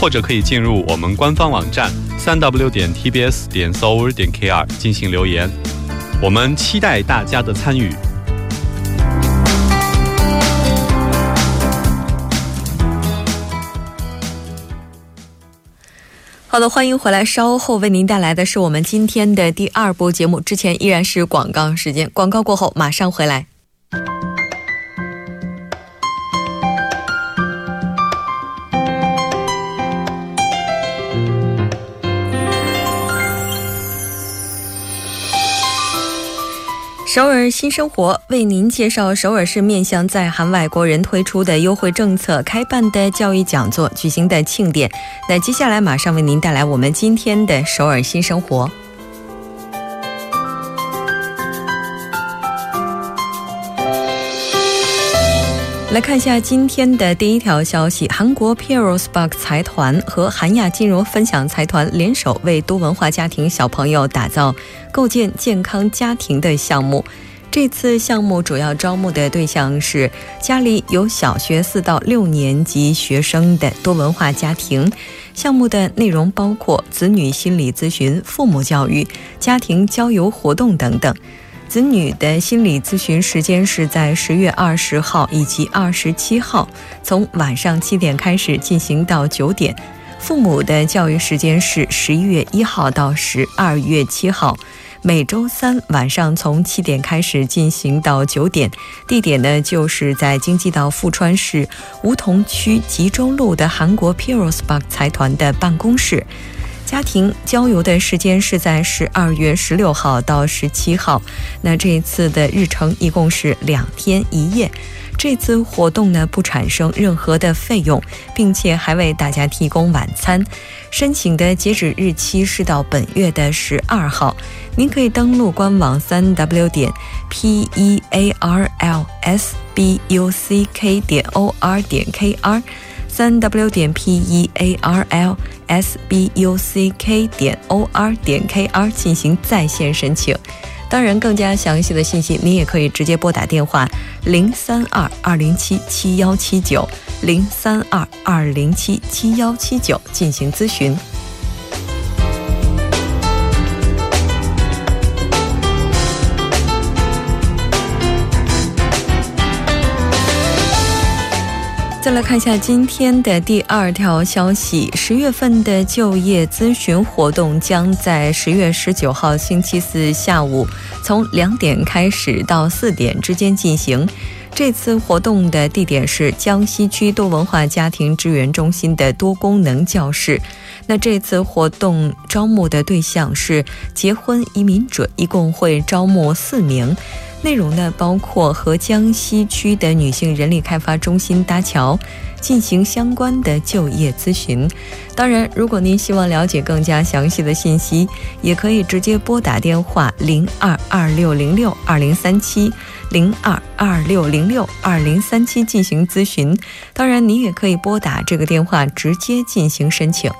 或者可以进入我们官方网站三 w 点 tbs 点 s o u r 点 kr 进行留言，我们期待大家的参与。好的，欢迎回来。稍后为您带来的是我们今天的第二波节目。之前依然是广告时间，广告过后马上回来。首尔新生活为您介绍首尔市面向在韩外国人推出的优惠政策、开办的教育讲座、举行的庆典。那接下来马上为您带来我们今天的首尔新生活。来看一下今天的第一条消息：韩国 p i r o s b a k 财团和韩亚金融分享财团联手为多文化家庭小朋友打造构建健康家庭的项目。这次项目主要招募的对象是家里有小学四到六年级学生的多文化家庭。项目的内容包括子女心理咨询、父母教育、家庭郊游活动等等。子女的心理咨询时间是在十月二十号以及二十七号，从晚上七点开始进行到九点；父母的教育时间是十一月一号到十二月七号，每周三晚上从七点开始进行到九点。地点呢，就是在京畿道富川市梧桐区吉州路的韩国 Piros Park 财团的办公室。家庭郊游的时间是在十二月十六号到十七号，那这一次的日程一共是两天一夜。这次活动呢不产生任何的费用，并且还为大家提供晚餐。申请的截止日期是到本月的十二号。您可以登录官网三 w 点 p e a r l s b u c k 点 o r 点 k r。三 w 点 p e a r l s b u c k 点 o r 点 k r 进行在线申请。当然，更加详细的信息，您也可以直接拨打电话零三二二零七七幺七九零三二二零七七幺七九进行咨询。再来看一下今天的第二条消息：十月份的就业咨询活动将在十月十九号星期四下午从两点开始到四点之间进行。这次活动的地点是江西区多文化家庭支援中心的多功能教室。那这次活动招募的对象是结婚移民者，一共会招募四名。内容呢，包括和江西区的女性人力开发中心搭桥，进行相关的就业咨询。当然，如果您希望了解更加详细的信息，也可以直接拨打电话零二二六零六二零三七零二二六零六二零三七进行咨询。当然，您也可以拨打这个电话直接进行申请。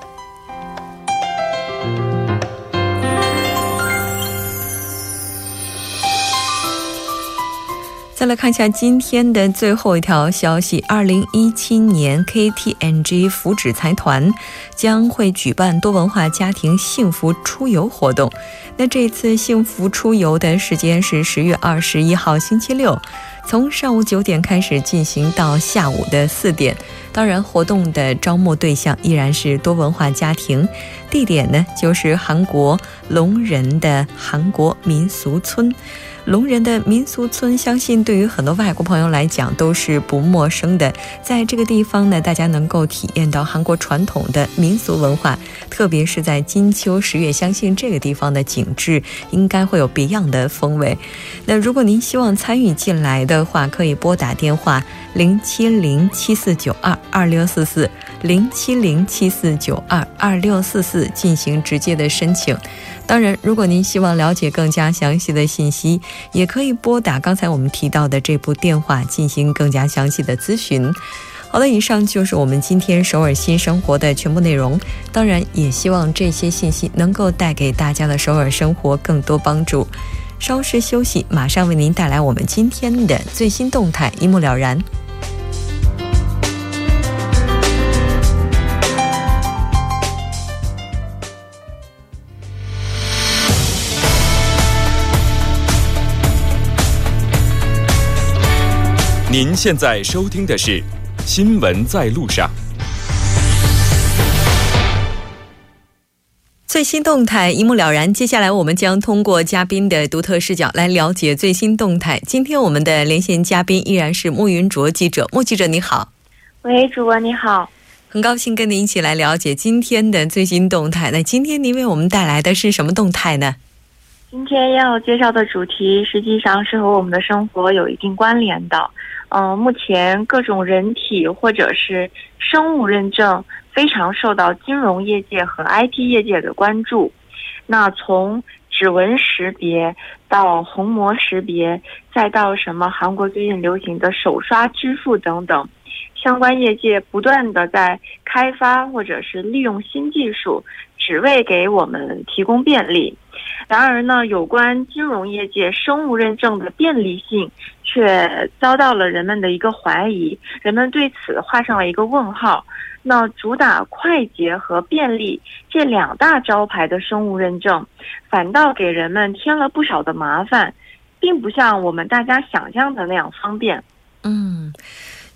来看一下今天的最后一条消息：二零一七年 KTNG 福祉财团将会举办多文化家庭幸福出游活动。那这次幸福出游的时间是十月二十一号星期六，从上午九点开始进行到下午的四点。当然，活动的招募对象依然是多文化家庭，地点呢就是韩国龙仁的韩国民俗村。龙人的民俗村，相信对于很多外国朋友来讲都是不陌生的。在这个地方呢，大家能够体验到韩国传统的民俗文化，特别是在金秋十月，相信这个地方的景致应该会有别样的风味。那如果您希望参与进来的话，可以拨打电话零七零七四九二二六四四零七零七四九二二六四四进行直接的申请。当然，如果您希望了解更加详细的信息，也可以拨打刚才我们提到的这部电话进行更加详细的咨询。好的，以上就是我们今天首尔新生活的全部内容。当然，也希望这些信息能够带给大家的首尔生活更多帮助。稍事休息，马上为您带来我们今天的最新动态，一目了然。您现在收听的是《新闻在路上》。最新动态一目了然。接下来，我们将通过嘉宾的独特视角来了解最新动态。今天我们的连线嘉宾依然是穆云卓记者。穆记者，你好。喂，主播你好。很高兴跟您一起来了解今天的最新动态。那今天您为我们带来的是什么动态呢？今天要介绍的主题实际上是和我们的生活有一定关联的。嗯，目前各种人体或者是生物认证非常受到金融业界和 IT 业界的关注。那从指纹识别到虹膜识别，再到什么韩国最近流行的手刷支付等等，相关业界不断的在开发或者是利用新技术，只为给我们提供便利。然而呢，有关金融业界生物认证的便利性。却遭到了人们的一个怀疑，人们对此画上了一个问号。那主打快捷和便利这两大招牌的生物认证，反倒给人们添了不少的麻烦，并不像我们大家想象的那样方便。嗯。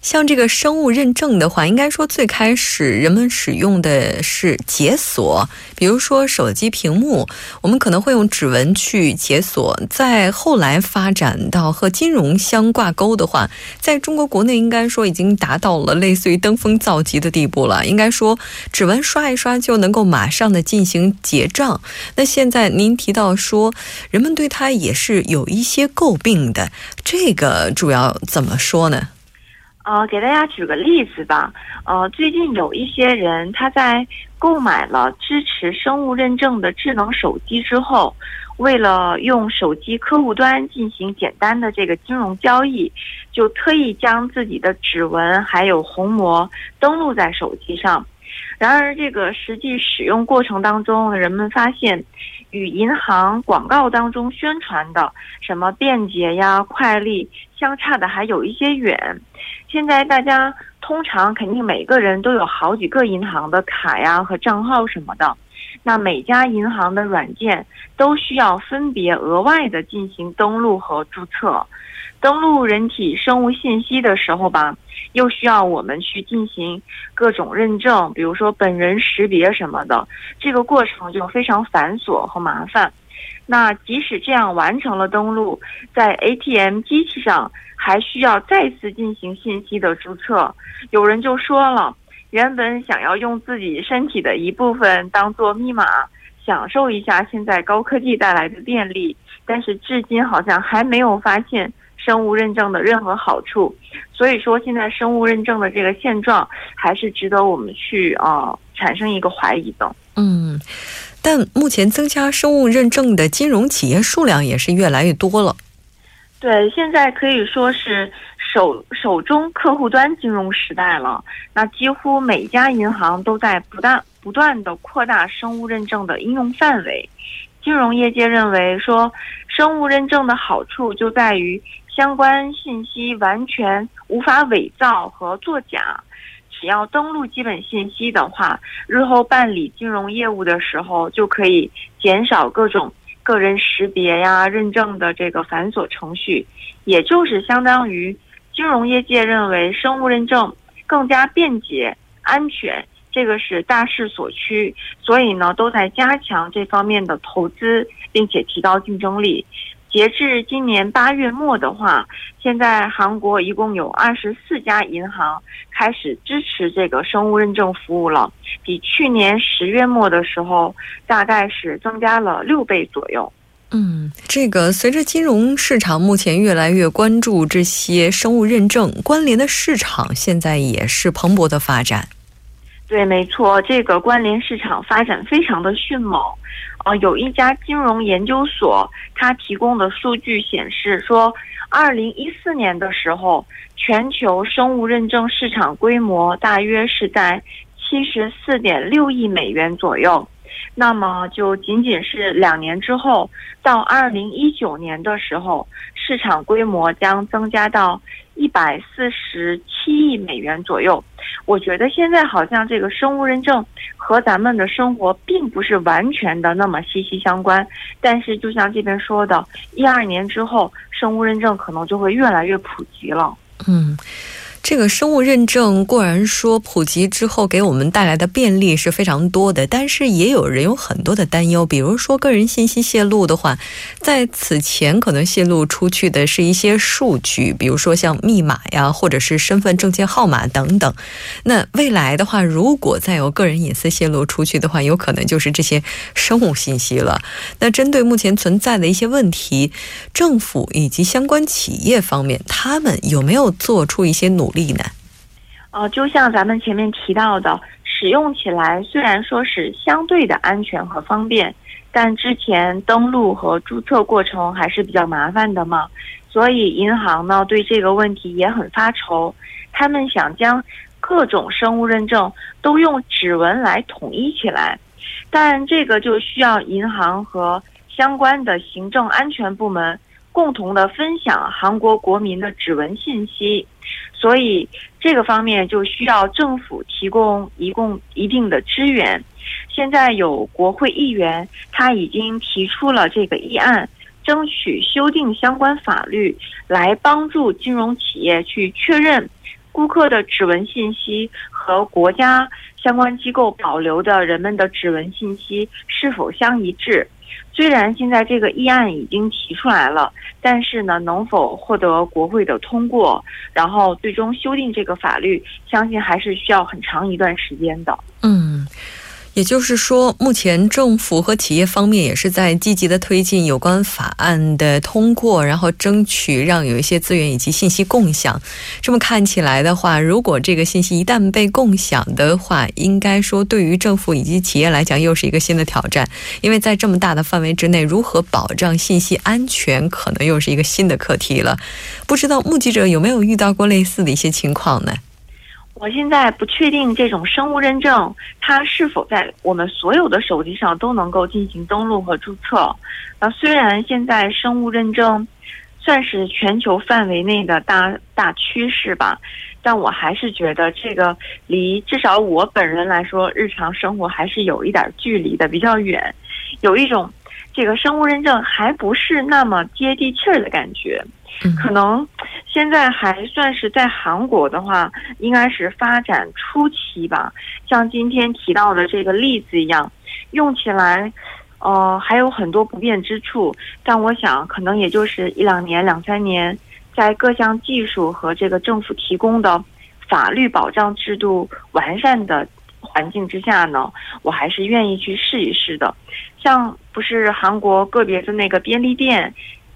像这个生物认证的话，应该说最开始人们使用的是解锁，比如说手机屏幕，我们可能会用指纹去解锁。在后来发展到和金融相挂钩的话，在中国国内应该说已经达到了类似于登峰造极的地步了。应该说指纹刷一刷就能够马上的进行结账。那现在您提到说，人们对它也是有一些诟病的，这个主要怎么说呢？呃，给大家举个例子吧。呃，最近有一些人他在购买了支持生物认证的智能手机之后，为了用手机客户端进行简单的这个金融交易，就特意将自己的指纹还有虹膜登录在手机上。然而，这个实际使用过程当中，人们发现。与银行广告当中宣传的什么便捷呀、快利相差的还有一些远。现在大家通常肯定每个人都有好几个银行的卡呀和账号什么的，那每家银行的软件都需要分别额外的进行登录和注册。登录人体生物信息的时候吧，又需要我们去进行各种认证，比如说本人识别什么的，这个过程就非常繁琐和麻烦。那即使这样完成了登录，在 ATM 机器上还需要再次进行信息的注册。有人就说了，原本想要用自己身体的一部分当做密码，享受一下现在高科技带来的便利，但是至今好像还没有发现。生物认证的任何好处，所以说现在生物认证的这个现状还是值得我们去啊产生一个怀疑的。嗯，但目前增加生物认证的金融企业数量也是越来越多了。对，现在可以说是手手中客户端金融时代了。那几乎每家银行都在不断不断的扩大生物认证的应用范围。金融业界认为说，生物认证的好处就在于。相关信息完全无法伪造和作假，只要登录基本信息的话，日后办理金融业务的时候就可以减少各种个人识别呀、认证的这个繁琐程序，也就是相当于金融业界认为生物认证更加便捷、安全，这个是大势所趋，所以呢都在加强这方面的投资，并且提高竞争力。截至今年八月末的话，现在韩国一共有二十四家银行开始支持这个生物认证服务了，比去年十月末的时候大概是增加了六倍左右。嗯，这个随着金融市场目前越来越关注这些生物认证关联的市场，现在也是蓬勃的发展。对，没错，这个关联市场发展非常的迅猛。呃，有一家金融研究所，它提供的数据显示说，二零一四年的时候，全球生物认证市场规模大约是在七十四点六亿美元左右。那么，就仅仅是两年之后，到二零一九年的时候，市场规模将增加到一百四十七亿美元左右。我觉得现在好像这个生物认证和咱们的生活并不是完全的那么息息相关。但是，就像这边说的，一二年之后，生物认证可能就会越来越普及了。嗯。这个生物认证固然说普及之后给我们带来的便利是非常多的，但是也有人有很多的担忧。比如说个人信息泄露的话，在此前可能泄露出去的是一些数据，比如说像密码呀，或者是身份证件号码等等。那未来的话，如果再有个人隐私泄露出去的话，有可能就是这些生物信息了。那针对目前存在的一些问题，政府以及相关企业方面，他们有没有做出一些努？力呢？呃，就像咱们前面提到的，使用起来虽然说是相对的安全和方便，但之前登录和注册过程还是比较麻烦的嘛。所以银行呢对这个问题也很发愁，他们想将各种生物认证都用指纹来统一起来，但这个就需要银行和相关的行政安全部门共同的分享韩国国民的指纹信息。所以这个方面就需要政府提供一共一定的支援。现在有国会议员，他已经提出了这个议案，争取修订相关法律，来帮助金融企业去确认顾客的指纹信息和国家相关机构保留的人们的指纹信息是否相一致。虽然现在这个议案已经提出来了，但是呢，能否获得国会的通过，然后最终修订这个法律，相信还是需要很长一段时间的。嗯。也就是说，目前政府和企业方面也是在积极的推进有关法案的通过，然后争取让有一些资源以及信息共享。这么看起来的话，如果这个信息一旦被共享的话，应该说对于政府以及企业来讲又是一个新的挑战，因为在这么大的范围之内，如何保障信息安全，可能又是一个新的课题了。不知道目击者有没有遇到过类似的一些情况呢？我现在不确定这种生物认证它是否在我们所有的手机上都能够进行登录和注册。那虽然现在生物认证算是全球范围内的大大趋势吧，但我还是觉得这个离至少我本人来说，日常生活还是有一点距离的，比较远，有一种这个生物认证还不是那么接地气儿的感觉。可能现在还算是在韩国的话，应该是发展初期吧。像今天提到的这个例子一样，用起来，呃，还有很多不便之处。但我想，可能也就是一两年、两三年，在各项技术和这个政府提供的法律保障制度完善的环境之下呢，我还是愿意去试一试的。像不是韩国个别的那个便利店。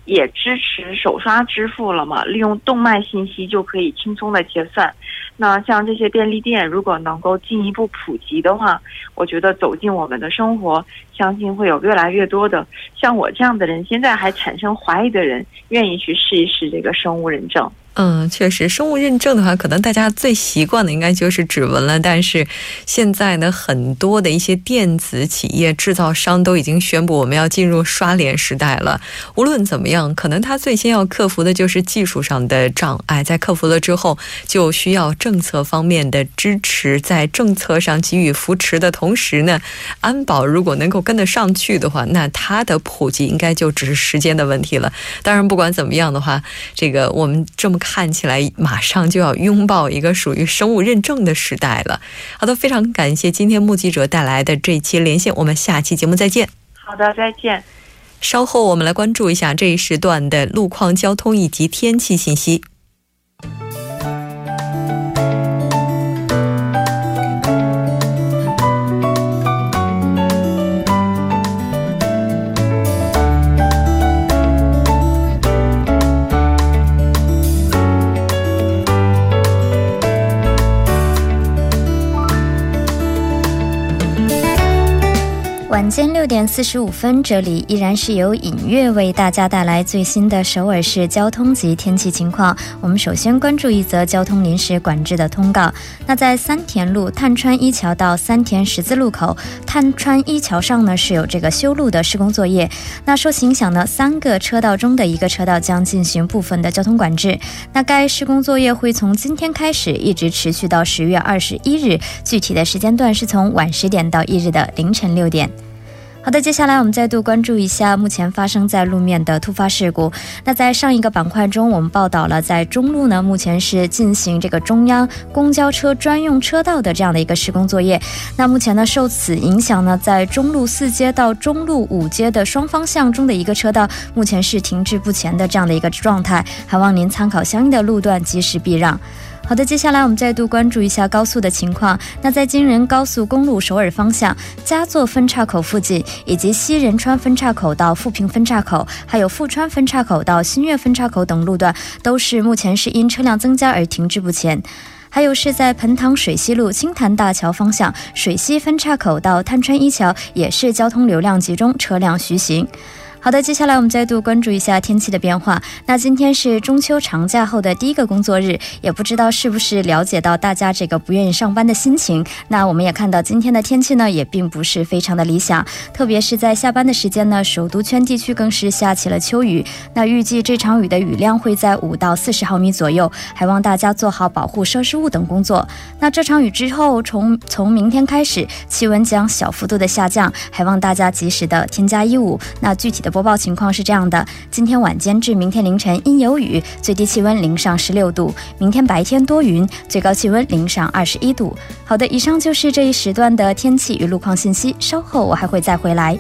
也支持手刷支付了嘛？利用动脉信息就可以轻松的结算。那像这些便利店，如果能够进一步普及的话，我觉得走进我们的生活，相信会有越来越多的像我这样的人，现在还产生怀疑的人，愿意去试一试这个生物认证。嗯，确实，生物认证的话，可能大家最习惯的应该就是指纹了。但是现在呢，很多的一些电子企业制造商都已经宣布，我们要进入刷脸时代了。无论怎么样，可能他最先要克服的就是技术上的障碍，在克服了之后，就需要政策方面的支持，在政策上给予扶持的同时呢，安保如果能够跟得上去的话，那它的普及应该就只是时间的问题了。当然，不管怎么样的话，这个我们这么。看起来马上就要拥抱一个属于生物认证的时代了。好的，非常感谢今天目击者带来的这一期连线，我们下期节目再见。好的，再见。稍后我们来关注一下这一时段的路况、交通以及天气信息。六点四十五分，这里依然是由影月为大家带来最新的首尔市交通及天气情况。我们首先关注一则交通临时管制的通告。那在三田路探川一桥到三田十字路口，探川一桥上呢是有这个修路的施工作业。那受其影响呢，三个车道中的一个车道将进行部分的交通管制。那该施工作业会从今天开始一直持续到十月二十一日，具体的时间段是从晚十点到一日的凌晨六点。好的，接下来我们再度关注一下目前发生在路面的突发事故。那在上一个板块中，我们报道了在中路呢，目前是进行这个中央公交车专用车道的这样的一个施工作业。那目前呢，受此影响呢，在中路四街到中路五街的双方向中的一个车道，目前是停滞不前的这样的一个状态，还望您参考相应的路段及时避让。好的，接下来我们再度关注一下高速的情况。那在京仁高速公路首尔方向佳作分岔口附近，以及西仁川分岔口到富平分岔口，还有富川分岔口到新月分岔口等路段，都是目前是因车辆增加而停滞不前。还有是在盆塘水西路青潭大桥方向水西分岔口到探川一桥，也是交通流量集中，车辆徐行。好的，接下来我们再度关注一下天气的变化。那今天是中秋长假后的第一个工作日，也不知道是不是了解到大家这个不愿意上班的心情。那我们也看到今天的天气呢，也并不是非常的理想，特别是在下班的时间呢，首都圈地区更是下起了秋雨。那预计这场雨的雨量会在五到四十毫米左右，还望大家做好保护设施物等工作。那这场雨之后，从从明天开始，气温将小幅度的下降，还望大家及时的添加衣物。那具体的。播报情况是这样的：今天晚间至明天凌晨阴有雨，最低气温零上十六度；明天白天多云，最高气温零上二十一度。好的，以上就是这一时段的天气与路况信息。稍后我还会再回来。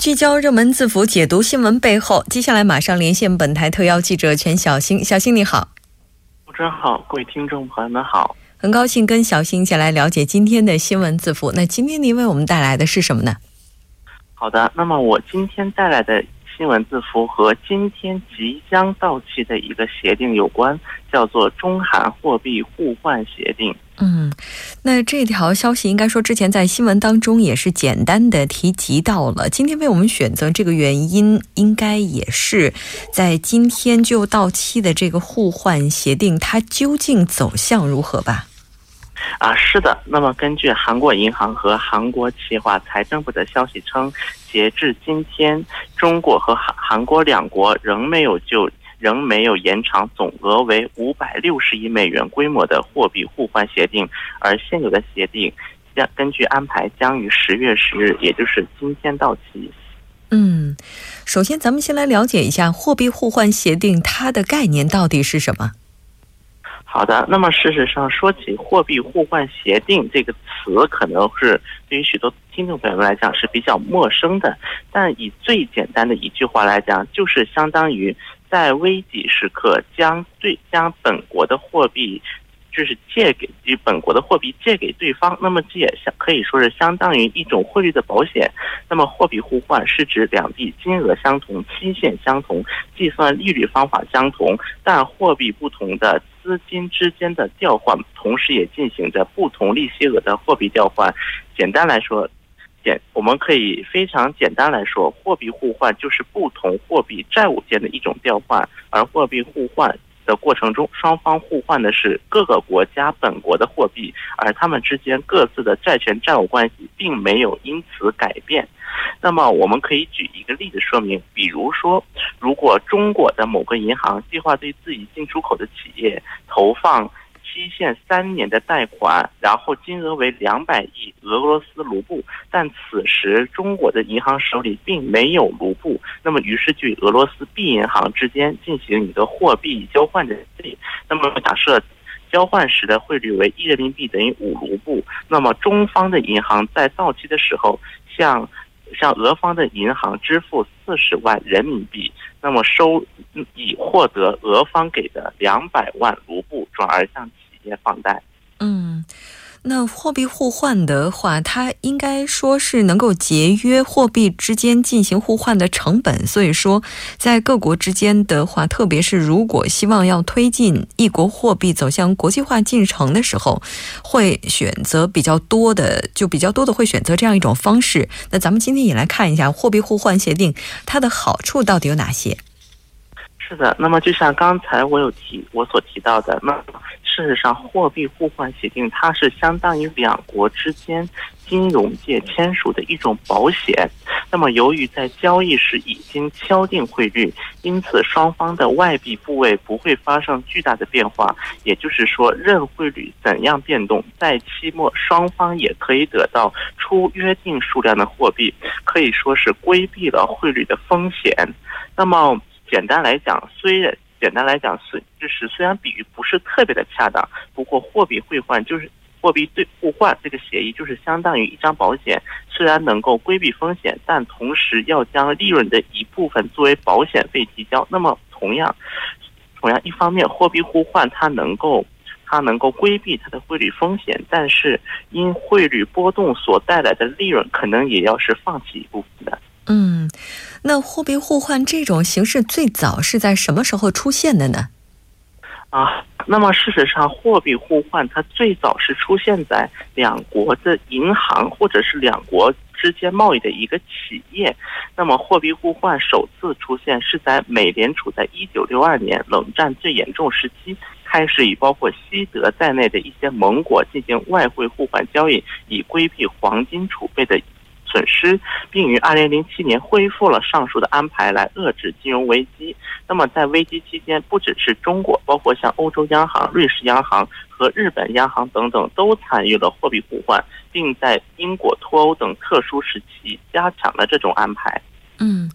聚焦热门字符，解读新闻背后。接下来马上连线本台特邀记者全小星。小星你好，主持人好，各位听众朋友们好。很高兴跟小新一起来了解今天的新闻字符。那今天您为我们带来的是什么呢？好的，那么我今天带来的新闻字符和今天即将到期的一个协定有关，叫做中韩货币互换协定。嗯，那这条消息应该说之前在新闻当中也是简单的提及到了。今天为我们选择这个原因，应该也是在今天就到期的这个互换协定，它究竟走向如何吧？啊，是的。那么根据韩国银行和韩国企划财政部的消息称，截至今天，中国和韩韩国两国仍没有就。仍没有延长总额为五百六十亿美元规模的货币互换协定，而现有的协定将根据安排将于十月十日，也就是今天到期。嗯，首先咱们先来了解一下货币互换协定它的概念到底是什么。好的，那么事实上说起货币互换协定这个词，可能是对于许多听众朋友们来讲是比较陌生的，但以最简单的一句话来讲，就是相当于。在危急时刻，将最将本国的货币，就是借给与本国的货币借给对方，那么这也相可以说是相当于一种汇率的保险。那么货币互换是指两地金额相同、期限相同、计算利率方法相同，但货币不同的资金之间的调换，同时也进行着不同利息额的货币调换。简单来说。简，我们可以非常简单来说，货币互换就是不同货币债务间的一种调换，而货币互换的过程中，双方互换的是各个国家本国的货币，而他们之间各自的债权债务关系并没有因此改变。那么，我们可以举一个例子说明，比如说，如果中国的某个银行计划对自己进出口的企业投放。期限三年的贷款，然后金额为两百亿俄罗斯卢布，但此时中国的银行手里并没有卢布，那么于是就俄罗斯 B 银行之间进行一个货币交换的那么假设交换时的汇率为一人民币等于五卢布。那么中方的银行在到期的时候，向向俄方的银行支付四十万人民币，那么收以获得俄方给的两百万卢布，转而向企业放贷。嗯。那货币互换的话，它应该说是能够节约货币之间进行互换的成本。所以说，在各国之间的话，特别是如果希望要推进一国货币走向国际化进程的时候，会选择比较多的，就比较多的会选择这样一种方式。那咱们今天也来看一下货币互换协定它的好处到底有哪些。是的，那么就像刚才我有提我所提到的，那事实上货币互换协定它是相当于两国之间金融界签署的一种保险。那么由于在交易时已经敲定汇率，因此双方的外币部位不会发生巨大的变化。也就是说，任汇率怎样变动，在期末双方也可以得到出约定数量的货币，可以说是规避了汇率的风险。那么。简单来讲，虽然简单来讲，虽就是虽然比喻不是特别的恰当，不过货币汇换就是货币兑互换这个协议就是相当于一张保险，虽然能够规避风险，但同时要将利润的一部分作为保险费提交。那么同样，同样一方面，货币互换它能够它能够规避它的汇率风险，但是因汇率波动所带来的利润，可能也要是放弃一部分的。嗯，那货币互换这种形式最早是在什么时候出现的呢？啊，那么事实上，货币互换它最早是出现在两国的银行或者是两国之间贸易的一个企业。那么，货币互换首次出现是在美联储在一九六二年冷战最严重时期开始，以包括西德在内的一些盟国进行外汇互换交易，以规避黄金储备的。损失，并于二零零七年恢复了上述的安排来遏制金融危机。那么在危机期间，不只是中国，包括像欧洲央行、瑞士央行和日本央行等等，都参与了货币互换，并在英国脱欧等特殊时期加强了这种安排。嗯。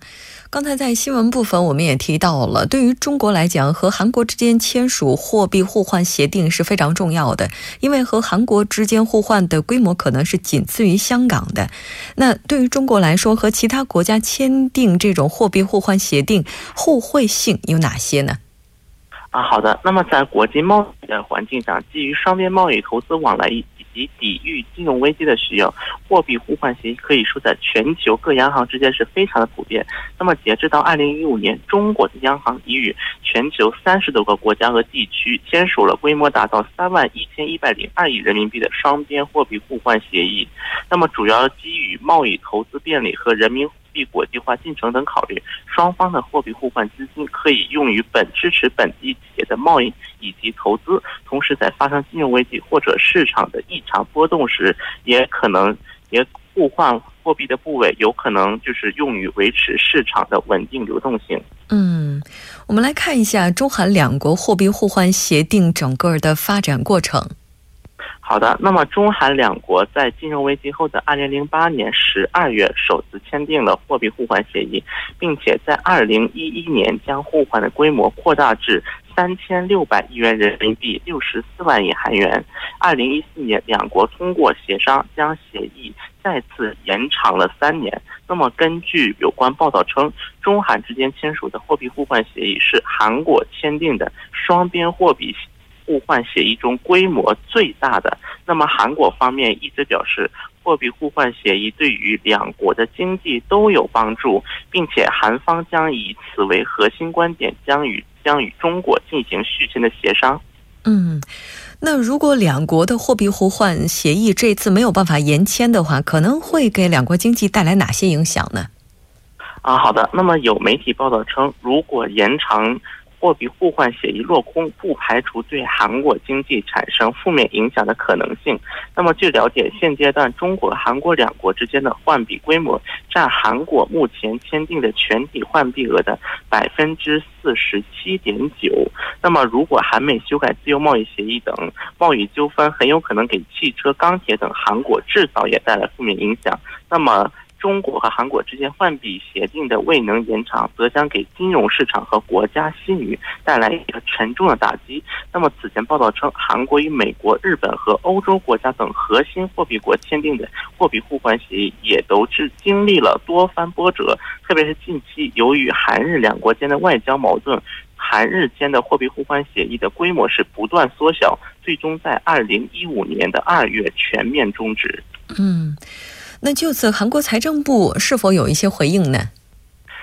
刚才在新闻部分，我们也提到了，对于中国来讲，和韩国之间签署货币互换协定是非常重要的，因为和韩国之间互换的规模可能是仅次于香港的。那对于中国来说，和其他国家签订这种货币互换协定，互惠性有哪些呢？啊，好的。那么在国际贸易的环境上，基于双边贸易、投资往来及抵御金融危机的需要，货币互换协议可以说在全球各央行之间是非常的普遍。那么截至到二零一五年，中国的央行已与全球三十多个国家和地区签署了规模达到三万一千一百零二亿人民币的双边货币互换协议。那么主要基于贸易、投资便利和人民。币国际化进程等考虑，双方的货币互换资金可以用于本支持本地企业的贸易以及投资，同时在发生金融危机或者市场的异常波动时，也可能也互换货币的部位有可能就是用于维持市场的稳定流动性。嗯，我们来看一下中韩两国货币互换协定整个的发展过程。好的，那么中韩两国在金融危机后的二零零八年十二月首次签订了货币互换协议，并且在二零一一年将互换的规模扩大至三千六百亿元人民币，六十四万亿韩元。二零一四年，两国通过协商将协议再次延长了三年。那么，根据有关报道称，中韩之间签署的货币互换协议是韩国签订的双边货币。互换协议中规模最大的，那么韩国方面一直表示，货币互换协议对于两国的经济都有帮助，并且韩方将以此为核心观点，将与将与中国进行续签的协商。嗯，那如果两国的货币互换协议这次没有办法延签的话，可能会给两国经济带来哪些影响呢？啊，好的，那么有媒体报道称，如果延长。货币互换协议落空，不排除对韩国经济产生负面影响的可能性。那么，据了解，现阶段中国、韩国两国之间的换币规模占韩国目前签订的全体换币额的百分之四十七点九。那么，如果韩美修改自由贸易协议等，贸易纠纷很有可能给汽车、钢铁等韩国制造业带来负面影响。那么。中国和韩国之间换币协定的未能延长，则将给金融市场和国家信誉带来一个沉重的打击。那么，此前报道称，韩国与美国、日本和欧洲国家等核心货币国签订的货币互换协议，也都是经历了多番波折。特别是近期，由于韩日两国间的外交矛盾，韩日间的货币互换协议的规模是不断缩小，最终在二零一五年的二月全面终止。嗯。那就此，韩国财政部是否有一些回应呢？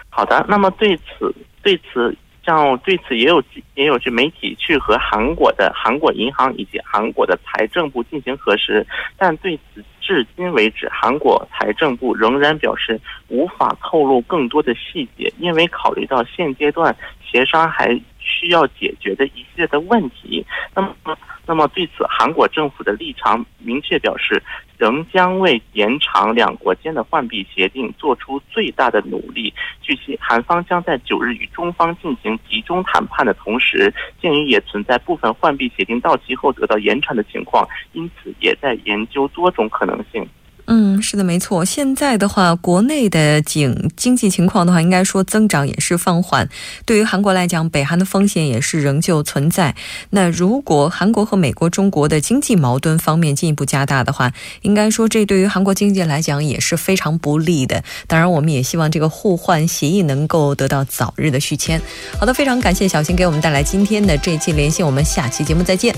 好的，那么对此，对此，像对此也有也有些媒体去和韩国的韩国银行以及韩国的财政部进行核实，但对此至今为止，韩国财政部仍然表示无法透露更多的细节，因为考虑到现阶段协商还需要解决的一系列的问题。那么，那么对此，韩国政府的立场明确表示。仍将为延长两国间的换币协定做出最大的努力。据悉，韩方将在九日与中方进行集中谈判的同时，鉴于也存在部分换币协定到期后得到延长的情况，因此也在研究多种可能性。嗯，是的，没错。现在的话，国内的经经济情况的话，应该说增长也是放缓。对于韩国来讲，北韩的风险也是仍旧存在。那如果韩国和美国、中国的经济矛盾方面进一步加大的话，应该说这对于韩国经济来讲也是非常不利的。当然，我们也希望这个互换协议能够得到早日的续签。好的，非常感谢小新给我们带来今天的这一期连线，我们下期节目再见。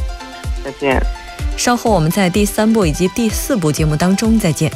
再见。稍后我们在第三部以及第四部节目当中再见。